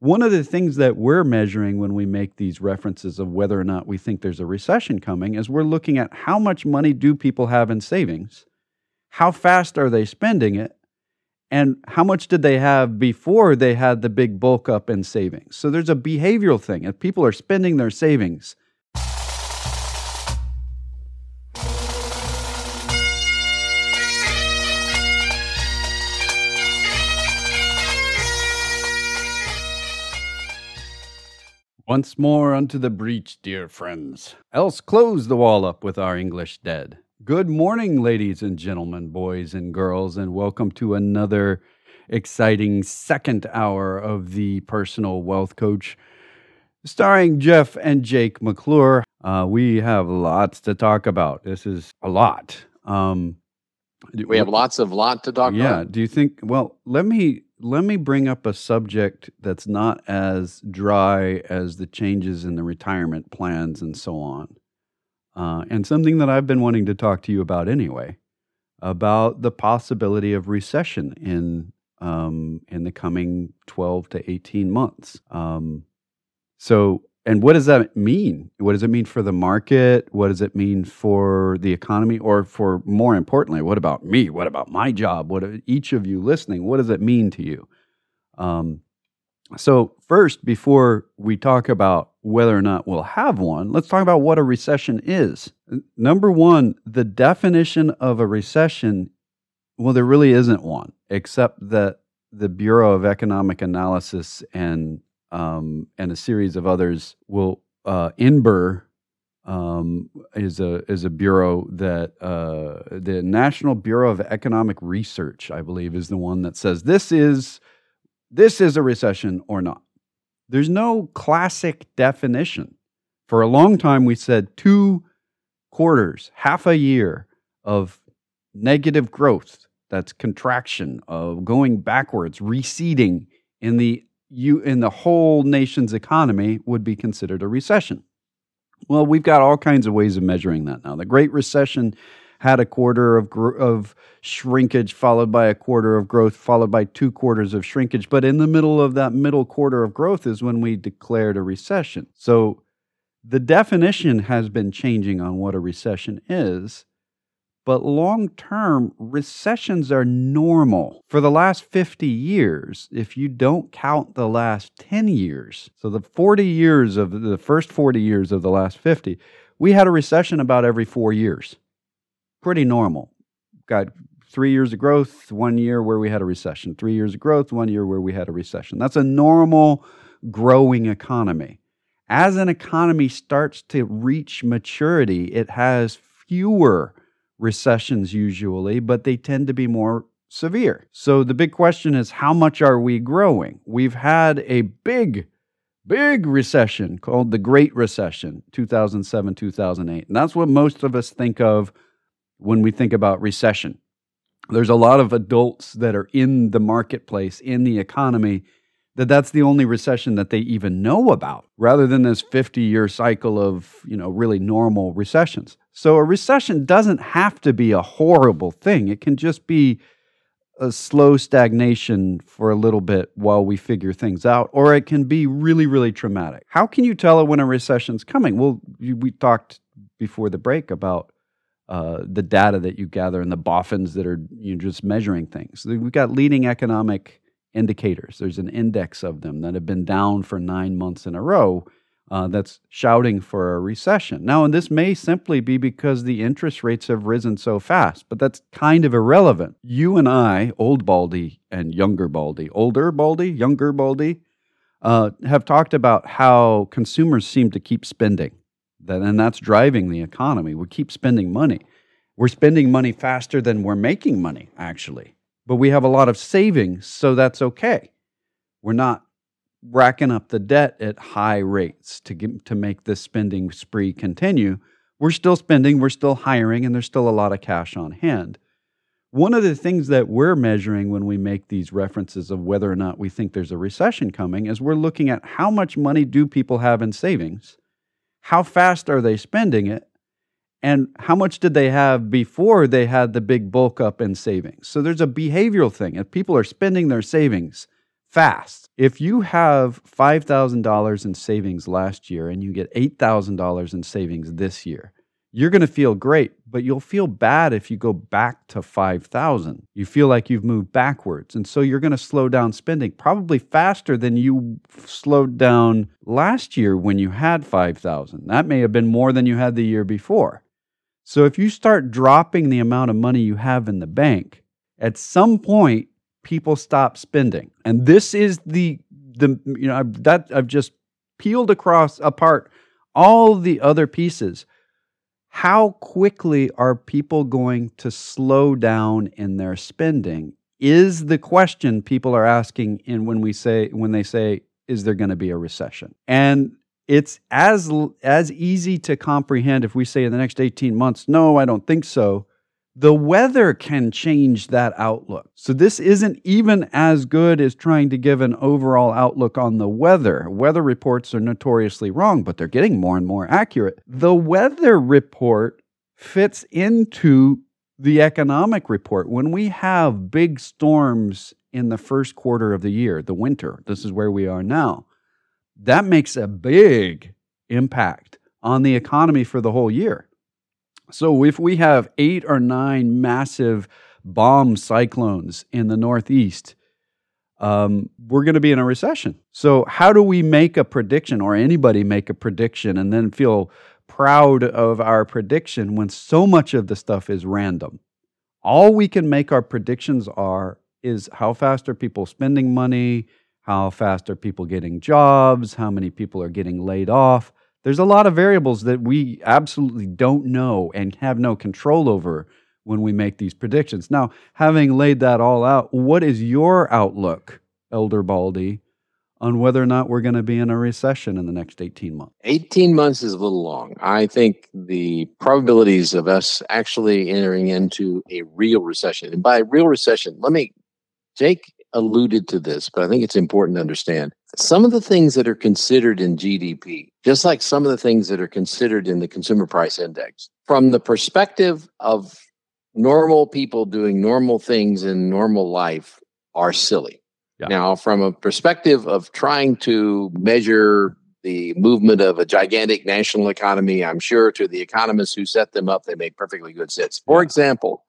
One of the things that we're measuring when we make these references of whether or not we think there's a recession coming is we're looking at how much money do people have in savings? How fast are they spending it? And how much did they have before they had the big bulk up in savings? So there's a behavioral thing. If people are spending their savings, Once more unto the breach, dear friends. Else close the wall up with our English dead. Good morning, ladies and gentlemen, boys and girls, and welcome to another exciting second hour of the Personal Wealth Coach, starring Jeff and Jake McClure. Uh, we have lots to talk about. This is a lot. Um, we have lots of lot to talk yeah, about. do you think? Well, let me let me bring up a subject that's not as dry as the changes in the retirement plans and so on. Uh, and something that I've been wanting to talk to you about anyway, about the possibility of recession in um, in the coming 12 to 18 months. Um, so, and what does that mean? What does it mean for the market? What does it mean for the economy? Or for more importantly, what about me? What about my job? What each of you listening? What does it mean to you? Um, so, first, before we talk about whether or not we'll have one, let's talk about what a recession is. Number one, the definition of a recession well, there really isn't one, except that the Bureau of Economic Analysis and um, and a series of others will uh, NBER um, is a is a bureau that uh, the National Bureau of Economic Research, I believe, is the one that says this is this is a recession or not. There's no classic definition. For a long time, we said two quarters, half a year of negative growth. That's contraction of going backwards, receding in the you in the whole nation's economy would be considered a recession. Well, we've got all kinds of ways of measuring that now. The Great Recession had a quarter of gr- of shrinkage followed by a quarter of growth followed by two quarters of shrinkage, but in the middle of that middle quarter of growth is when we declared a recession. So the definition has been changing on what a recession is, but long term, recessions are normal. For the last 50 years, if you don't count the last 10 years, so the 40 years of the first 40 years of the last 50, we had a recession about every four years. Pretty normal. Got three years of growth, one year where we had a recession, three years of growth, one year where we had a recession. That's a normal growing economy. As an economy starts to reach maturity, it has fewer recessions usually, but they tend to be more severe. So the big question is how much are we growing? We've had a big, big recession called the Great Recession, 2007, 2008. And that's what most of us think of when we think about recession. There's a lot of adults that are in the marketplace, in the economy, that that's the only recession that they even know about rather than this 50 year cycle of you know really normal recessions so a recession doesn't have to be a horrible thing. It can just be a slow stagnation for a little bit while we figure things out or it can be really really traumatic. How can you tell when a recession's coming? Well we talked before the break about uh, the data that you gather and the boffins that are you know, just measuring things. We've got leading economic indicators. There's an index of them that have been down for nine months in a row uh, that's shouting for a recession. Now, and this may simply be because the interest rates have risen so fast, but that's kind of irrelevant. You and I, old Baldy and younger Baldy, older Baldy, younger Baldy, uh, have talked about how consumers seem to keep spending, that, and that's driving the economy. We keep spending money. We're spending money faster than we're making money, actually but we have a lot of savings, so that's okay. We're not racking up the debt at high rates to get, to make this spending spree continue. We're still spending, we're still hiring, and there's still a lot of cash on hand. One of the things that we're measuring when we make these references of whether or not we think there's a recession coming is we're looking at how much money do people have in savings? How fast are they spending it? and how much did they have before they had the big bulk up in savings? So there's a behavioral thing. If people are spending their savings fast. If you have $5,000 in savings last year and you get $8,000 in savings this year, you're going to feel great, but you'll feel bad if you go back to 5,000. You feel like you've moved backwards. And so you're going to slow down spending probably faster than you slowed down last year when you had 5,000. That may have been more than you had the year before. So if you start dropping the amount of money you have in the bank, at some point people stop spending. And this is the the you know that I've just peeled across apart all the other pieces. How quickly are people going to slow down in their spending is the question people are asking in when we say when they say is there going to be a recession? And it's as as easy to comprehend if we say in the next 18 months no i don't think so the weather can change that outlook. So, this isn't even as good as trying to give an overall outlook on the weather. Weather reports are notoriously wrong, but they're getting more and more accurate. The weather report fits into the economic report. When we have big storms in the first quarter of the year, the winter, this is where we are now, that makes a big impact on the economy for the whole year. So if we have eight or nine massive bomb cyclones in the Northeast, um, we're going to be in a recession. So, how do we make a prediction, or anybody make a prediction, and then feel proud of our prediction when so much of the stuff is random? All we can make our predictions are is how fast are people spending money, how fast are people getting jobs, how many people are getting laid off. There's a lot of variables that we absolutely don't know and have no control over when we make these predictions. Now, having laid that all out, what is your outlook, Elder Baldy, on whether or not we're going to be in a recession in the next 18 months? 18 months is a little long. I think the probabilities of us actually entering into a real recession, and by real recession, let me, Jake alluded to this, but I think it's important to understand some of the things that are considered in GDP, just like some of the things that are considered in the consumer price index, from the perspective of normal people doing normal things in normal life, are silly. Yeah. Now, from a perspective of trying to measure the movement of a gigantic national economy, I'm sure to the economists who set them up, they make perfectly good sense. For example,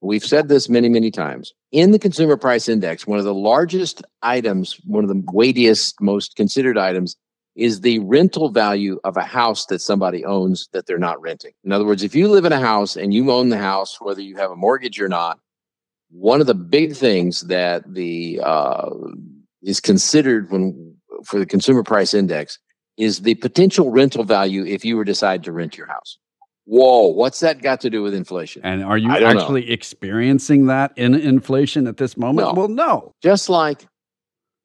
We've said this many, many times. In the consumer price index, one of the largest items, one of the weightiest, most considered items is the rental value of a house that somebody owns that they're not renting. In other words, if you live in a house and you own the house, whether you have a mortgage or not, one of the big things that the uh, is considered when for the consumer price index is the potential rental value if you were decide to rent your house. Whoa, what's that got to do with inflation? And are you actually know. experiencing that in inflation at this moment? No. Well, no. Just like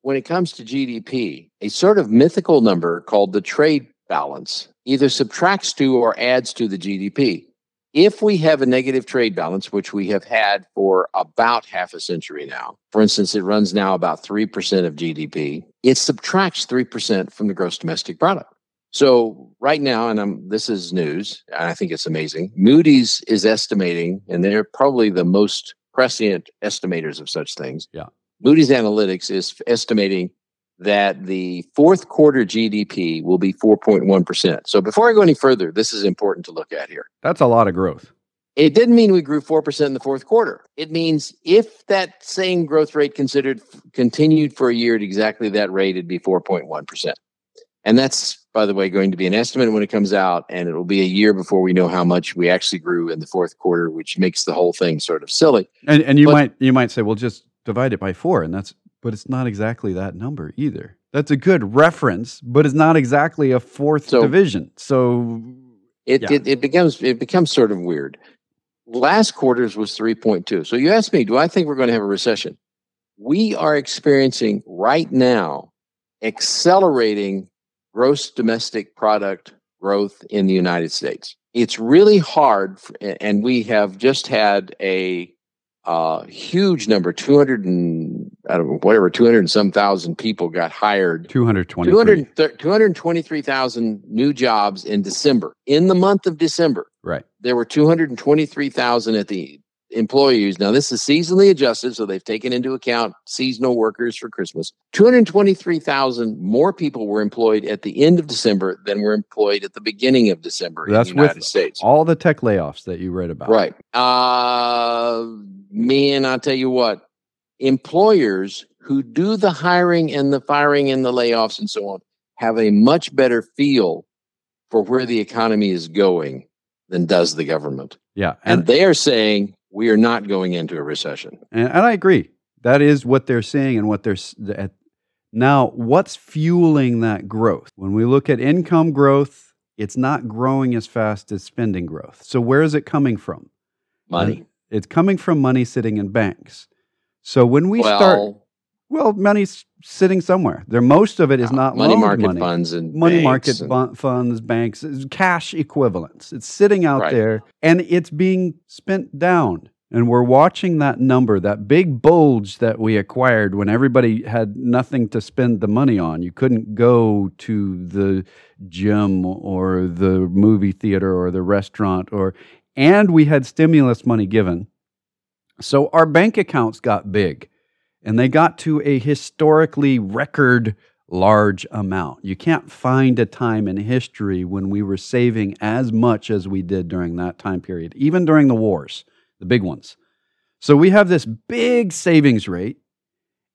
when it comes to GDP, a sort of mythical number called the trade balance either subtracts to or adds to the GDP. If we have a negative trade balance, which we have had for about half a century now, for instance, it runs now about 3% of GDP, it subtracts 3% from the gross domestic product. So right now, and I'm, this is news, and I think it's amazing. Moody's is estimating, and they're probably the most prescient estimators of such things. Yeah. Moody's Analytics is estimating that the fourth quarter GDP will be 4.1%. So before I go any further, this is important to look at here. That's a lot of growth. It didn't mean we grew 4% in the fourth quarter. It means if that same growth rate considered continued for a year at exactly that rate, it'd be 4.1%. And that's by the way, going to be an estimate when it comes out, and it will be a year before we know how much we actually grew in the fourth quarter, which makes the whole thing sort of silly. And and you but, might you might say, well, just divide it by four, and that's but it's not exactly that number either. That's a good reference, but it's not exactly a fourth so division. So it, yeah. it it becomes it becomes sort of weird. Last quarter's was three point two. So you ask me, do I think we're going to have a recession? We are experiencing right now accelerating gross domestic product growth in the United States. It's really hard, for, and we have just had a uh, huge number 200 and I don't know, whatever, 200 and some thousand people got hired. 223. 223,000 new jobs in December. In the month of December. Right. There were 223,000 at the employees. Now, this is seasonally adjusted, so they've taken into account seasonal workers for Christmas. 223,000 more people were employed at the end of December than were employed at the beginning of December That's in the United with States. all the tech layoffs that you read about. Right. Uh, man, I'll tell you what, employers who do the hiring and the firing and the layoffs and so on have a much better feel for where the economy is going than does the government. Yeah. And, And, they are saying we are not going into a recession. and, and I agree. That is what they're saying and what they're at. Now, what's fueling that growth? When we look at income growth, it's not growing as fast as spending growth. So where is it coming from? Money. It's coming from money sitting in banks. So when we well, start, well, money's sitting somewhere. There, most of it is not money market money. funds and money banks market and- bu- funds, banks, cash equivalents. It's sitting out Right. there and it's being spent down. And we're watching that number, that big bulge that we acquired when everybody had nothing to spend the money on. You couldn't go to the gym or the movie theater or the restaurant or and we had stimulus money given. So our bank accounts got big and they got to a historically record large amount. You can't find a time in history when we were saving as much as we did during that time period, even during the wars, the big ones. So we have this big savings rate,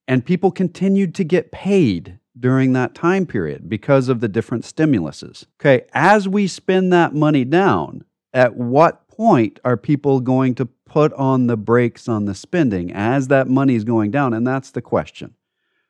and people continued to get paid during that time period because of the different stimuluses. Okay, as we spend that money down, at what point are people going to put on the brakes on the spending as that money is going down? And that's the question.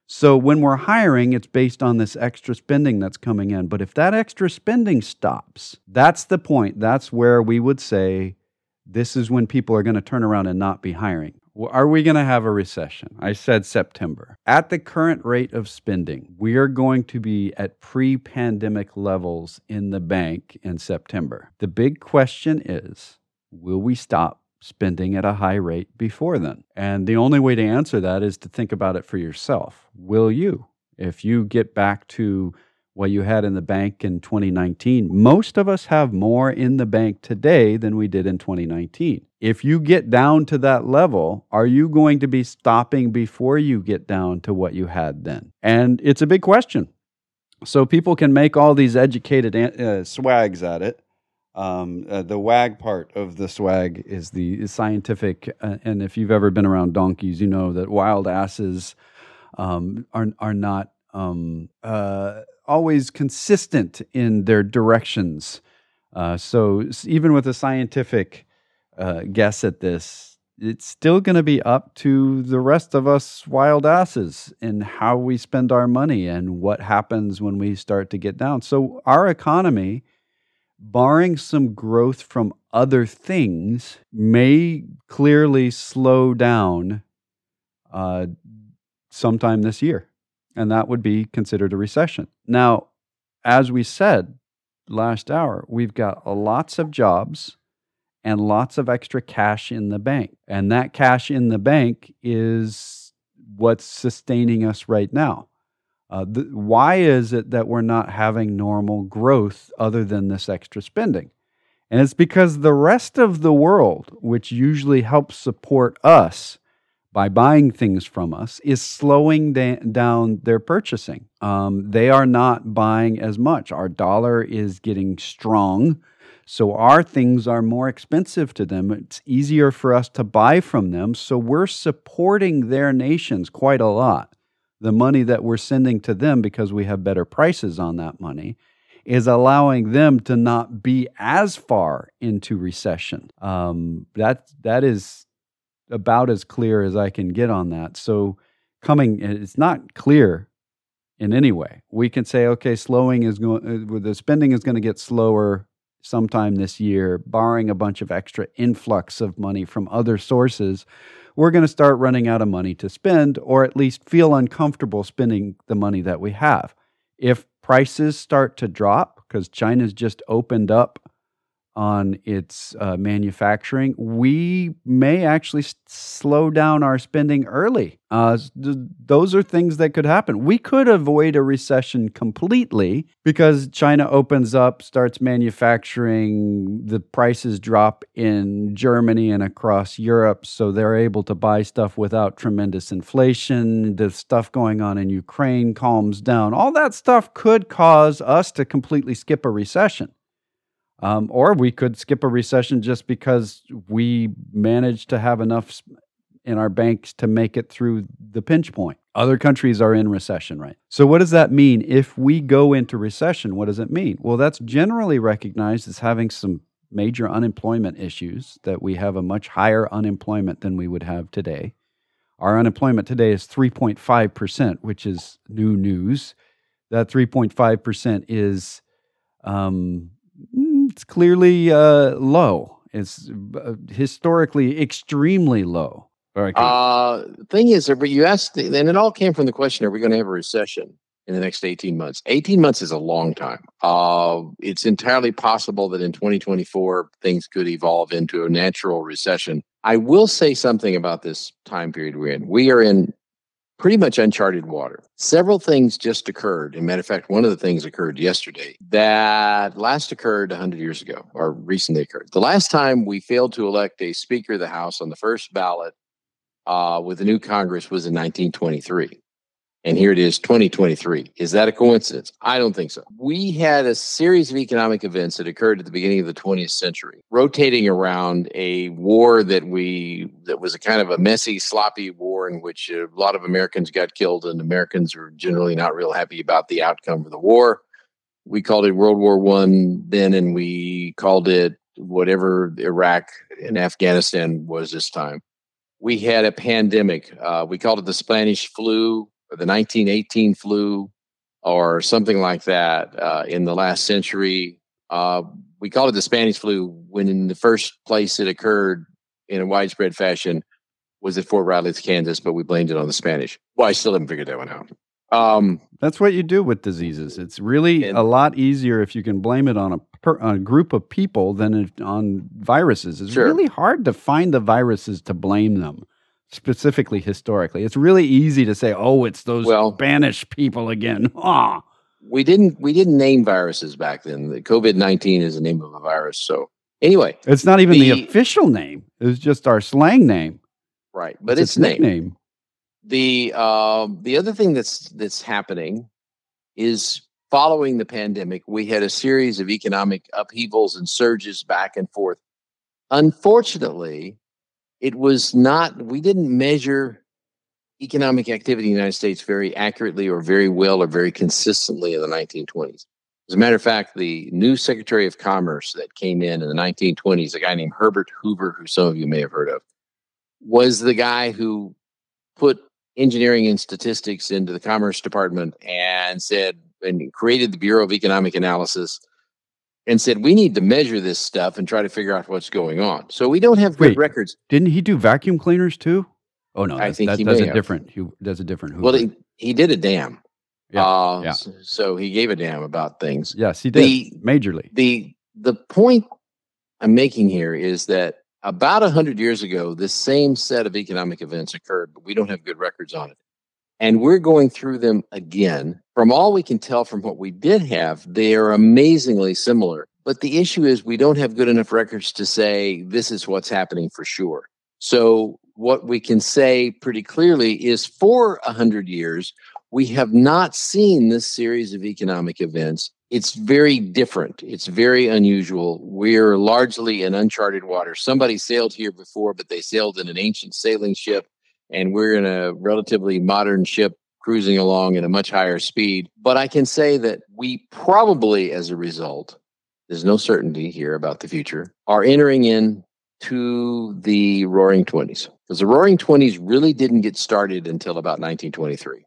So when we're hiring, it's based on this extra spending that's coming in. But if that extra spending stops, that's the point. That's where we would say this is when people are going to turn around and not be hiring. Are we going to have a recession? I said September. At the current rate of spending, we are going to be at pre pandemic levels in the bank in September. The big question is will we stop spending at a high rate before then? And the only way to answer that is to think about it for yourself. Will you? If you get back to what you had in the bank in 2019, most of us have more in the bank today than we did in 2019. If you get down to that level, are you going to be stopping before you get down to what you had then? And it's a big question. So people can make all these educated uh, swags at it. Um, uh, the wag part of the swag is the scientific, uh, and if you've ever been around donkeys, you know that wild asses um, are are not um, uh, always consistent in their directions. Uh, so even with a scientific uh, guess at this, it's still going to be up to the rest of us wild asses in how we spend our money and what happens when we start to get down. So our economy, barring some growth from other things, may clearly slow down uh, sometime this year and that would be considered a recession. Now, as we said last hour, we've got lots of jobs and lots of extra cash in the bank. And that cash in the bank is what's sustaining us right now. Uh, the, why is it that we're not having normal growth other than this extra spending? And it's because the rest of the world, which usually helps support us, by buying things from us is slowing da- down their purchasing. Um, they are not buying as much. Our dollar is getting strong. So our things are more expensive to them. It's easier for us to buy from them. So we're supporting their nations quite a lot. The money that we're sending to them because we have better prices on that money is allowing them to not be as far into recession. Um, that that is about as clear as I can get on that. So coming, it's not clear in any way. We can say, okay, slowing is going, uh, the spending is going to get slower sometime this year, barring a bunch of extra influx of money from other sources. We're going to start running out of money to spend, or at least feel uncomfortable spending the money that we have. If prices start to drop, because China's just opened up on its uh, manufacturing, we may actually s- slow down our spending early. Uh, th- those are things that could happen. We could avoid a recession completely because China opens up, starts manufacturing, the prices drop in Germany and across Europe, so they're able to buy stuff without tremendous inflation. The stuff going on in Ukraine calms down. All that stuff could cause us to completely skip a recession. Um, or we could skip a recession just because we managed to have enough in our banks to make it through the pinch point. Other countries are in recession, right? So, what does that mean? If we go into recession, what does it mean? Well, that's generally recognized as having some major unemployment issues, that we have a much higher unemployment than we would have today. Our unemployment today is 3.5%, which is new news. That 3.5% is um, it's clearly uh, low. It's uh, historically extremely low. Uh, thing is, you asked, and it all came from the question: Are we going to have a recession in the next eighteen months? Eighteen months is a long time. Uh, it's entirely possible that in 2024 things could evolve into a natural recession. I will say something about this time period we're in. We are in pretty much uncharted water. Several things just occurred. As a matter of fact, one of the things occurred yesterday that last occurred 100 years ago or recently occurred. The last time we failed to elect a Speaker of the House on the first ballot uh, with the new Congress was in 1923. And here it is, 2023. Is that a coincidence? I don't think so. We had a series of economic events that occurred at the beginning of the 20th century, rotating around a war that we that was a kind of a messy, sloppy war in which a lot of Americans got killed, and Americans were generally not real happy about the outcome of the war. We called it World War One then, and we called it whatever Iraq and Afghanistan was this time. We had a pandemic. Uh, we called it the Spanish flu the 1918 flu or something like that uh, in the last century. Uh, we called it the Spanish flu when, in the first place it occurred in a widespread fashion, was at Fort Riley, Kansas, but we blamed it on the Spanish. Well, I still haven't figured that one out. Um, That's what you do with diseases. It's really and, a lot easier if you can blame it on a, per, on a group of people than on viruses. It's sure. really hard to find the viruses to blame them specifically historically. It's really easy to say, "Oh, it's those well, Spanish people again." Ah. We didn't we didn't name viruses back then. The COVID nineteen is the name of a virus. So anyway, it's not even the, the official name. It's just our slang name. Right, but it's, it's nickname. The uh, the other thing that's that's happening is following the pandemic, we had a series of economic upheavals and surges back and forth. Unfortunately, it was not, we didn't measure economic activity in the United States very accurately or very well or very consistently in the 1920s. As a matter of fact, the new Secretary of Commerce that came in in the 1920s, a guy named Herbert Hoover, who some of you may have heard of, was the guy who put engineering and statistics into the Commerce Department and said, and created the Bureau of Economic Analysis and said we need to measure this stuff and try to figure out what's going on. So we don't have good Wait, records. Didn't he do vacuum cleaners too? Oh no, I think that, he does a have. different. He does a different. Hoover. Well, he, he did a dam. Yeah, uh, yeah. So, so, he gave a damn about things. Yes, he did. The, majorly. The the point I'm making here is that about a hundred years ago, this same set of economic events occurred, but we don't have good records on it. And we're going through them again. From all we can tell from what we did have, they are amazingly similar. But the issue is we don't have good enough records to say this is what's happening for sure. So, what we can say pretty clearly is for 100 years, we have not seen this series of economic events. It's very different. It's very unusual. We're largely in uncharted water. Somebody sailed here before, but they sailed in an ancient sailing ship and we're in a relatively modern ship cruising along at a much higher speed. But I can say that we probably, as a result, there's no certainty here about the future, are entering in to the roaring 20s. Because the roaring 20s really didn't get started until about 1923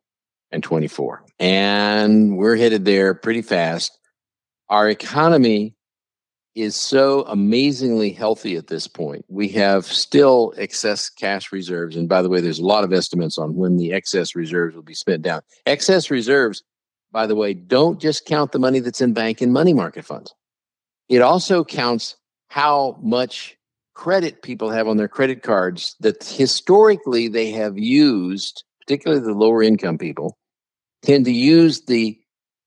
and 24. And we're headed there pretty fast. Our economy is so amazingly healthy at this point. We have still excess cash reserves. And by the way, there's a lot of estimates on when the excess reserves will be spent down. Excess reserves, by the way, don't just count the money that's in bank and money market funds. It also counts how much credit people have on their credit cards that historically they have used, particularly the lower income people, tend to use the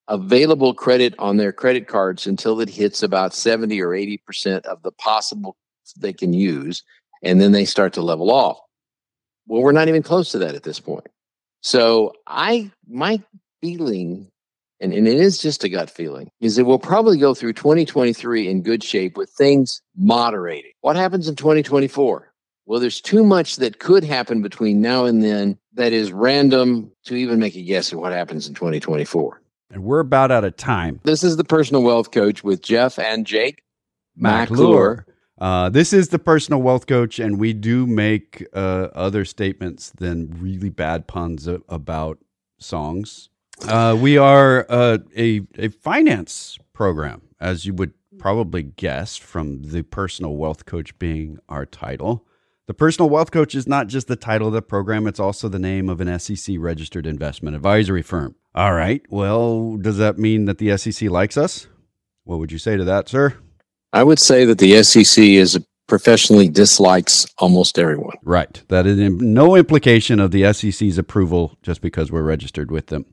available credit on their credit cards until it hits about 70 or 80% of the possible they can use. And then they start to level off. Well, we're not even close to that at this point. So I, my feeling, and, and it is just a gut feeling, is that we'll probably go through 2023 in good shape with things moderating. What happens in 2024? Well, there's too much that could happen between now and then that is random to even make a guess at what happens in 2024. And we're about out of time. This is the personal wealth coach with Jeff and Jake McClure. Uh, this is the personal wealth coach, and we do make uh, other statements than really bad puns about songs. Uh, we are uh, a, a finance program, as you would probably guess from the personal wealth coach being our title. The personal wealth coach is not just the title of the program, it's also the name of an SEC registered investment advisory firm. All right. Well, does that mean that the SEC likes us? What would you say to that, sir? I would say that the SEC is professionally dislikes almost everyone. Right. That is no implication of the SEC's approval just because we're registered with them.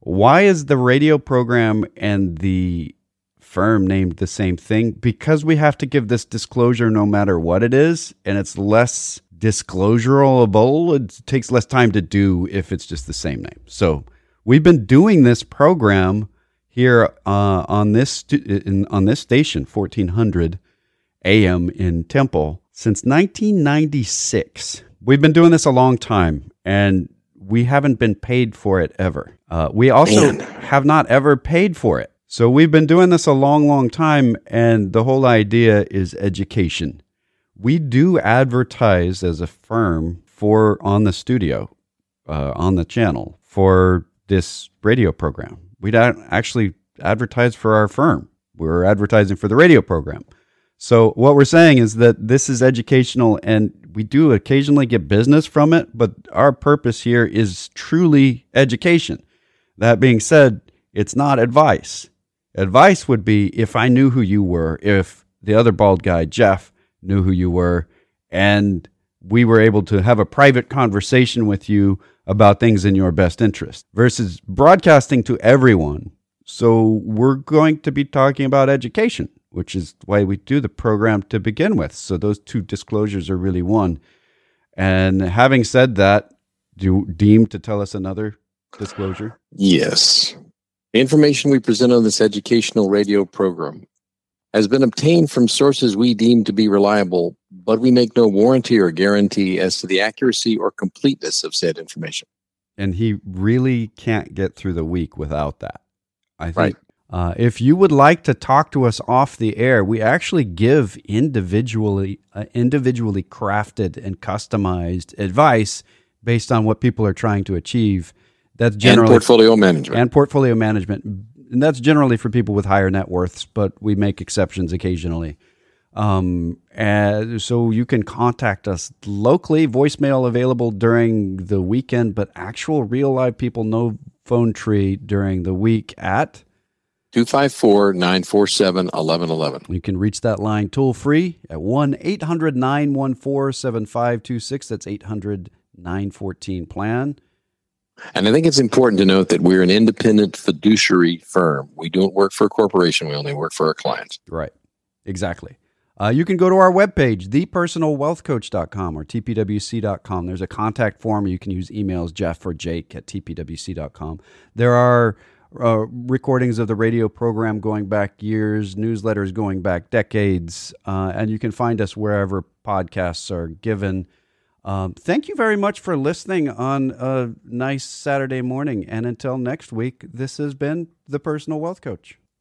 Why is the radio program and the firm named the same thing? Because we have to give this disclosure no matter what it is, and it's less disclosurable. It takes less time to do if it's just the same name. So we've been doing this program here uh, on this in, on this station, fourteen hundred AM in Temple, since 1996. We've been doing this a long time, and we haven't been paid for it ever. Uh, we also Man. have not ever paid for it. So we've been doing this a long, long time, and the whole idea is education. We do advertise as a firm for on the studio, uh, on the channel for this radio program. We don't actually advertise for our firm. We're advertising for the radio program. So what we're saying is that this is educational and we do occasionally get business from it, but our purpose here is truly education. That being said, it's not advice. Advice would be if I knew who you were, if the other bald guy, Jeff, knew who you were, and we were able to have a private conversation with you about things in your best interest versus broadcasting to everyone. So we're going to be talking about education which is why we do the program to begin with. So those two disclosures are really one. And having said that, do you deem to tell us another disclosure? Yes. The information we present on this educational radio program has been obtained from sources we deem to be reliable, but we make no warranty or guarantee as to the accuracy or completeness of said information. And he really can't get through the week without that. I think right. Uh, if you would like to talk to us off the air, we actually give individually uh, individually crafted and customized advice based on what people are trying to achieve. That's generally and portfolio management and portfolio management, and that's generally for people with higher net worths, but we make exceptions occasionally. Um, and so you can contact us locally, voicemail available during the weekend, but actual real live people, no phone tree during the week at 254 947 1111. You can reach that line toll free at 1 800 914 7526. That's 800 914 plan. And I think it's important to note that we're an independent fiduciary firm. We don't work for a corporation, we only work for our clients. Right. Exactly. Uh, you can go to our webpage, thepersonalwealthcoach.com or tpwc.com. There's a contact form. You can use emails, Jeff or Jake at tpwc.com. There are uh, recordings of the radio program going back years, newsletters going back decades, uh, and you can find us wherever podcasts are given. Um, thank you very much for listening on a nice Saturday morning. And until next week, this has been the Personal Wealth Coach.